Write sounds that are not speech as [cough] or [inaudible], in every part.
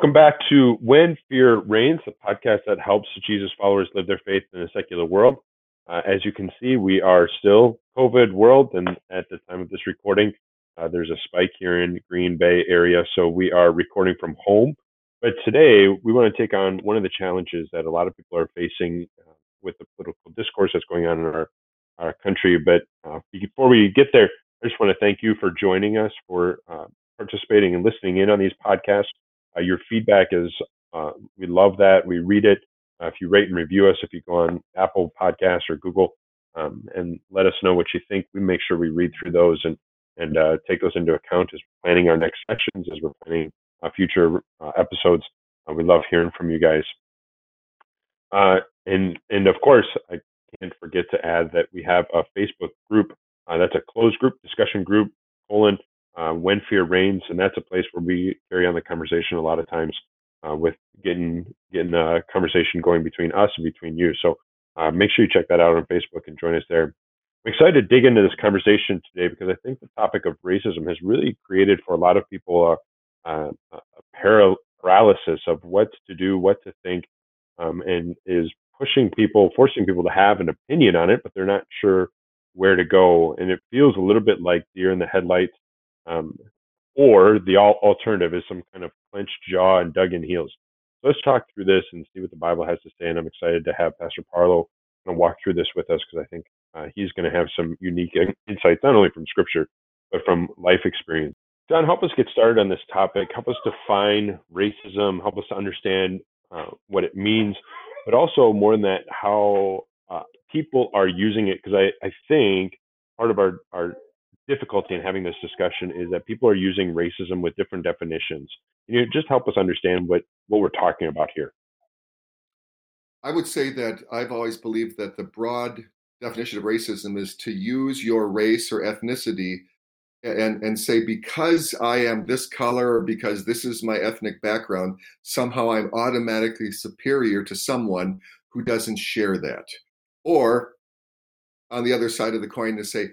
Welcome back to When Fear Reigns, a podcast that helps Jesus followers live their faith in a secular world. Uh, as you can see, we are still COVID world, and at the time of this recording, uh, there's a spike here in Green Bay area, so we are recording from home. But today, we want to take on one of the challenges that a lot of people are facing uh, with the political discourse that's going on in our, our country. But uh, before we get there, I just want to thank you for joining us, for uh, participating and listening in on these podcasts. Uh, your feedback is, uh, we love that. We read it. Uh, if you rate and review us, if you go on Apple Podcasts or Google um, and let us know what you think, we make sure we read through those and, and uh, take those into account as we're planning our next sessions, as we're planning uh, future uh, episodes. we love hearing from you guys. and, and of course, I can't forget to add that we have a Facebook group. that's a closed group, discussion group, colon, uh, when fear reigns, and that's a place where we carry on the conversation a lot of times uh, with getting getting a conversation going between us and between you. So uh, make sure you check that out on Facebook and join us there. I'm excited to dig into this conversation today because I think the topic of racism has really created for a lot of people a, a, a paralysis of what to do, what to think, um, and is pushing people, forcing people to have an opinion on it, but they're not sure where to go. And it feels a little bit like deer in the headlights um, or the alternative is some kind of clenched jaw and dug in heels. So let's talk through this and see what the Bible has to say. And I'm excited to have Pastor Parlow kind of walk through this with us because I think uh, he's going to have some unique insights, not only from Scripture, but from life experience. Don, help us get started on this topic. Help us define racism. Help us to understand uh, what it means, but also more than that, how uh, people are using it. Because I, I think part of our, our difficulty in having this discussion is that people are using racism with different definitions. You just help us understand what, what we're talking about here? I would say that I've always believed that the broad definition of racism is to use your race or ethnicity and, and say, because I am this color or because this is my ethnic background, somehow I'm automatically superior to someone who doesn't share that. Or on the other side of the coin, to say,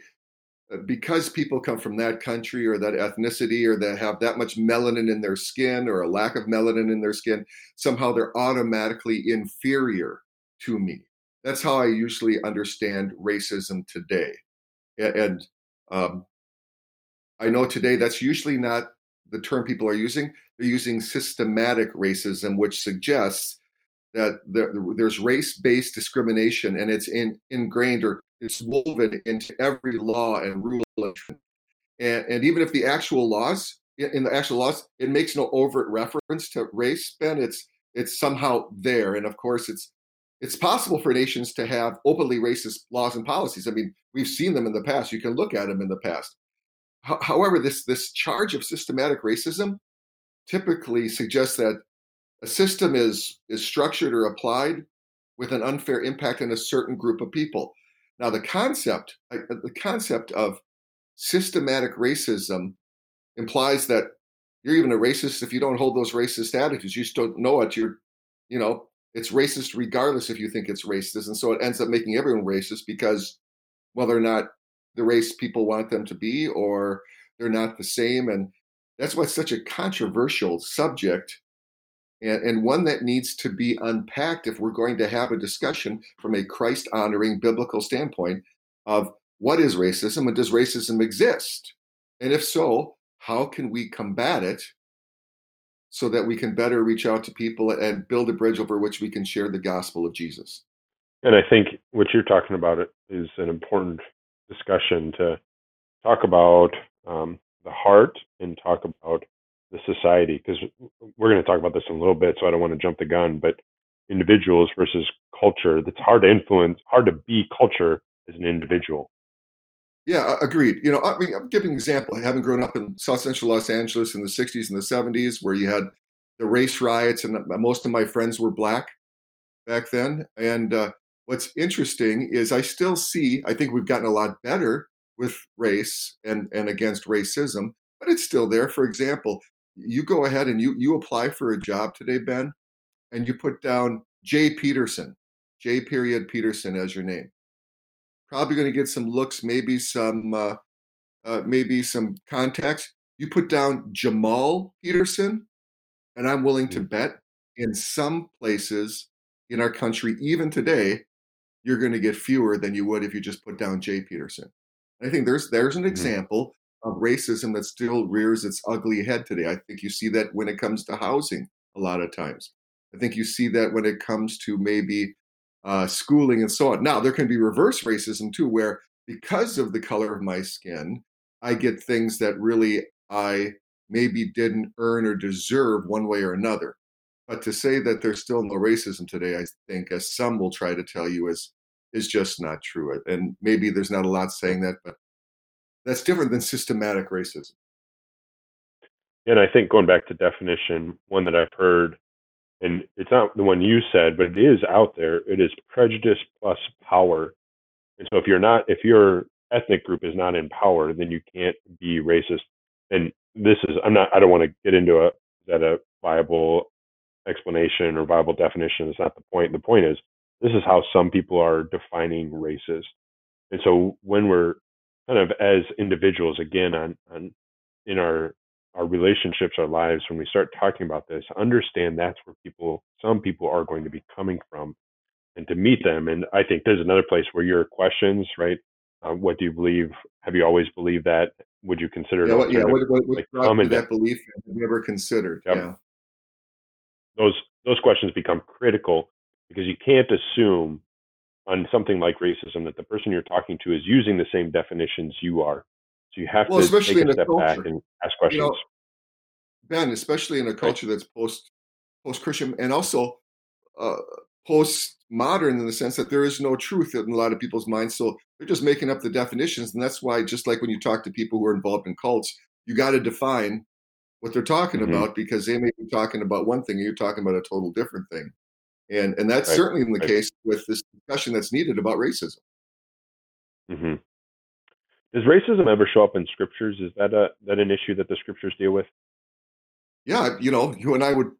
because people come from that country or that ethnicity or that have that much melanin in their skin or a lack of melanin in their skin, somehow they're automatically inferior to me. That's how I usually understand racism today. And um, I know today that's usually not the term people are using. They're using systematic racism, which suggests that there, there's race-based discrimination and it's in, ingrained or it's woven into every law and rule. And, and even if the actual laws, in the actual laws, it makes no overt reference to race, Ben, it's it's somehow there. And of course, it's it's possible for nations to have openly racist laws and policies. I mean, we've seen them in the past. You can look at them in the past. H- however, this this charge of systematic racism typically suggests that a system is is structured or applied with an unfair impact on a certain group of people. Now, the concept the concept of systematic racism implies that you're even a racist if you don't hold those racist attitudes. You just don't know it. You're, you know, it's racist regardless if you think it's racist, and so it ends up making everyone racist because whether or not the race people want them to be or they're not the same, and that's why it's such a controversial subject and, and one that needs to be unpacked if we're going to have a discussion from a Christ honoring biblical standpoint of what is racism and does racism exist? And if so, how can we combat it so that we can better reach out to people and build a bridge over which we can share the gospel of Jesus? And I think what you're talking about is an important discussion to talk about um, the heart and talk about the society because we're going to talk about this in a little bit so i don't want to jump the gun but individuals versus culture that's hard to influence hard to be culture as an individual. Yeah agreed. You know i mean i'm giving an example. Having grown up in south central los angeles in the 60s and the 70s where you had the race riots and most of my friends were black back then and uh, what's interesting is i still see i think we've gotten a lot better with race and and against racism but it's still there. For example you go ahead and you you apply for a job today, Ben, and you put down J. Peterson, J. Period Peterson as your name. Probably going to get some looks, maybe some uh, uh, maybe some contacts. You put down Jamal Peterson, And I'm willing to Mm. bet in some places in our country, even today, you're going to get fewer than you would if you just put down J Peterson. I think there's there's an Mhm. example of racism that still rears its ugly head today. I think you see that when it comes to housing a lot of times. I think you see that when it comes to maybe uh, schooling and so on. Now there can be reverse racism too, where because of the color of my skin, I get things that really I maybe didn't earn or deserve one way or another. But to say that there's still no racism today, I think, as some will try to tell you, is is just not true. And maybe there's not a lot saying that, but that's different than systematic racism. And I think going back to definition, one that I've heard, and it's not the one you said, but it is out there. It is prejudice plus power. And so if you're not, if your ethnic group is not in power, then you can't be racist. And this is, I'm not, I don't want to get into a, that a viable explanation or viable definition? It's not the point. The point is, this is how some people are defining racist. And so when we're kind of as individuals, again, on, on in our our relationships, our lives, when we start talking about this, understand that's where people, some people are going to be coming from and to meet them. And I think there's another place where your questions, right? Uh, what do you believe? Have you always believed that? Would you consider Yeah, what, yeah. What, what, what like brought you common to de- that belief? Have you ever considered? Yep. Yeah. those those questions become critical because you can't assume on something like racism that the person you're talking to is using the same definitions you are. So you have Well, to especially take in a a step back culture. and ask You questions. know, Ben, especially in a culture that's post post Christian and also uh, post modern in the sense that there is no truth in a lot of people's minds. So they're just making up the definitions, and that's why, just like when you talk to people who are involved in cults, you got to define what they're talking Mhm. about because they may be talking about one thing and you're talking about a total different thing. And and that's Right, certainly in the right. case with this discussion that's needed about racism. hmm Does racism ever show up in scriptures? Is that a that an issue that the scriptures deal with? Yeah, you know, you and I would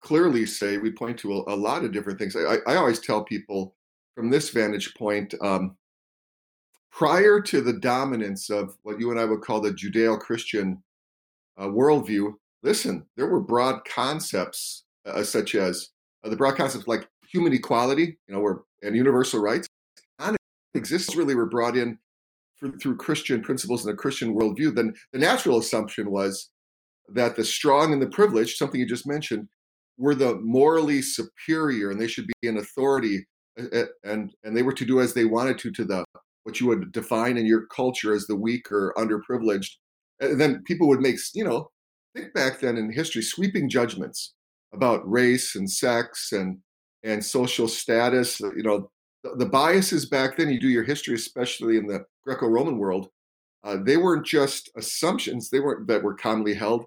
clearly say we point to a, a lot of different things. I, I always tell people from this vantage point, um, prior to the dominance of what you and I would call the Judeo-Christian uh, worldview, listen, there were broad concepts uh, such as uh, the broad concepts like human equality, you know, or and universal rights, non exists really were brought in through, Christian principles and a Christian worldview. Then the natural assumption was that the strong and the privileged, something you just mentioned, were the morally superior, and they should be in authority, and and they were to do as they wanted to to the what you would define in your culture as the weak or underprivileged. And then people would make, you know, think back then in history, sweeping judgments about race and sex and and social status. You know, the, the biases back then. You do your history, especially in the Greco-Roman world. Uh, they weren't just assumptions; they weren't that were commonly held.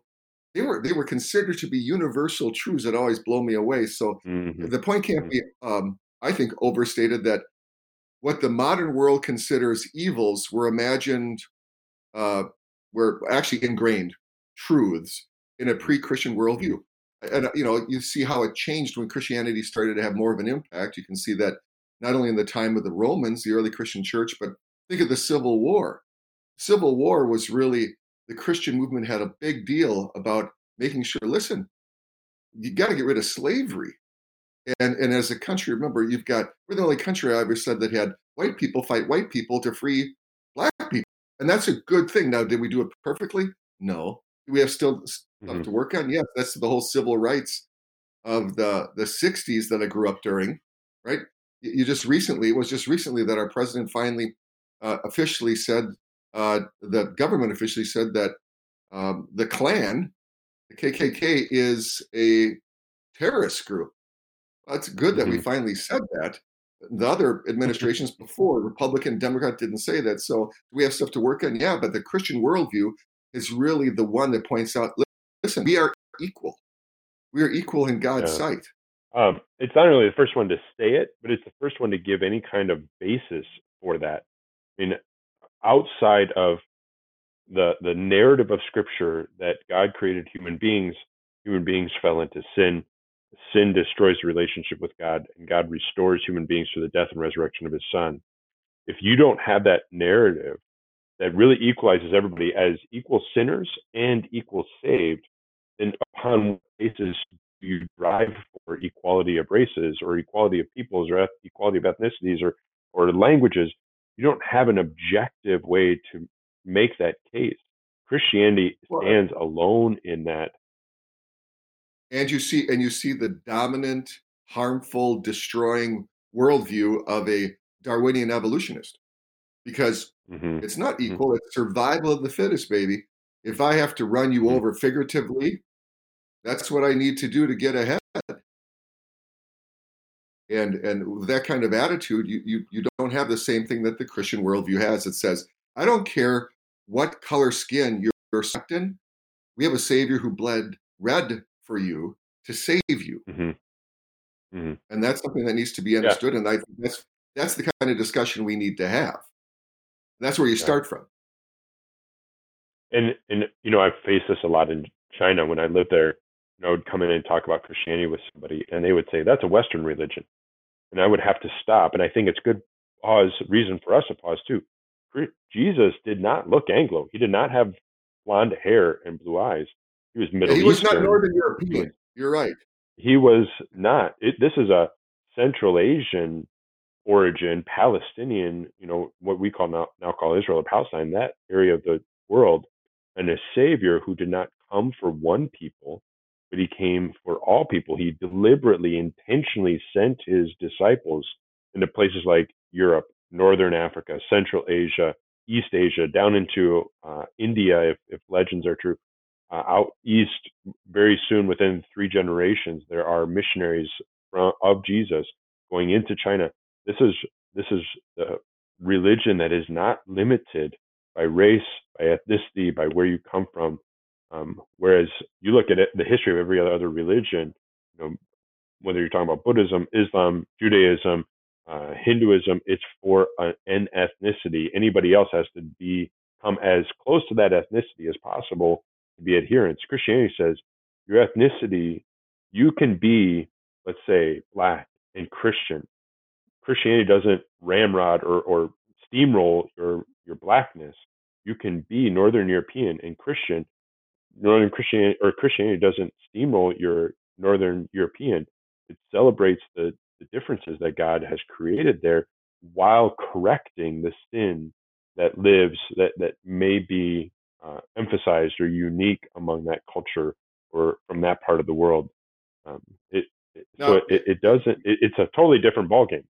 They were they were considered to be universal truths that always blow me away. So hmm the point can't be, um, I think, overstated that what the modern world considers evils were imagined, uh, were actually ingrained truths in a pre-Christian worldview. And you know, you see how it changed when Christianity started to have more of an impact. You can see that not only in the time of the Romans, the early Christian church, but think of the Civil War. Civil War was really the Christian movement had a big deal about making sure. Listen, you got to get rid of slavery. And and as a country, remember, you've got we're the only country I ever said that had white people fight white people to free black people, and that's a good thing. Now, did we do it perfectly? No. We have still stuff Mhm. to work on? Yes. That's the whole civil rights of the the '60s that I grew up during. Right. You just recently it was just recently that our president finally uh, officially said uh, the government officially said that um, the Klan, the KKK, is a terrorist group. Well, it's good that we Mhm. finally said that. The other [laughs] administrations before, Republican, Democrat, didn't say that. So we have stuff to work on. Yeah, but the Christian worldview is really the one that points out listen, we are equal. We are equal in God's Yeah. sight. Um, it's not only the first one to say it, but it's the first one to give any kind of basis for that. I mean, outside of the the narrative of Scripture that God created human beings, human beings fell into sin. Sin destroys the relationship with God, and God restores human beings through the death and resurrection of His Son. If you don't have that narrative that really equalizes everybody as equal sinners and equal saved, then upon what cases do you drive for equality of races or equality of peoples or equality of ethnicities or or languages? You don't have an objective way to make that case. Christianity uh stands alone in that. And you see, and you see the dominant, harmful, destroying worldview of a Darwinian evolutionist, because mm-hmm. it's not mm-hmm. equal; mm-hmm. it's survival of the fittest, baby. If I have to run you mm-hmm. over figuratively, that's what I need to do to get ahead. And and that kind of attitude, you you you don't have the same thing that the Christian worldview has. It says, I don't care what color skin you're sucked in. We have a Savior who bled red for you to save you. Mm-hmm. Mm-hmm. And that's something that needs to be understood. Yeah. And I that's that's the kind of discussion we need to have. That's where you start from. And and you know, I've faced this a lot in China when I lived there. You know, I would come in and talk about Christianity with somebody, and they would say that's a Western religion, and I would have to stop. And I think it's good pause reason for us to pause too. Jesus did not look Anglo. He did not have blonde hair and blue eyes. He was Middle yeah, he was not Northern European. You're right. He was not. It, this is a Central Asian origin, Palestinian. You know what we call now now call Israel or Palestine, that area of the world, and a savior who did not come for one people, but he came for all people. He deliberately, intentionally sent his disciples into places like Europe, Northern Africa, Central Asia, East Asia, down into uh, India, if, if legends are true. Uh, out east, very soon, within three generations, there are missionaries from, of Jesus going into China. This is this is the religion that is not limited by race, by ethnicity, by where you come from. Um, whereas you look at it, the history of every other religion, you know, whether you're talking about Buddhism, Islam, Judaism, uh, Hinduism, it's for a, an ethnicity. Anybody else has to be come as close to that ethnicity as possible to be adherents. Christianity says your ethnicity, you can be, let's say, black and Christian. Christianity doesn't ramrod or, or steamroll your your blackness. You can be Northern European and Christian. Northern Christianity or Christianity doesn't steamroll your Northern European. It celebrates the the differences that God has created there while correcting the sin that lives that that may be uh, emphasized or unique among that culture or from that part of the world. Um, it, it no, so it, it doesn't. It, it's a totally different ballgame.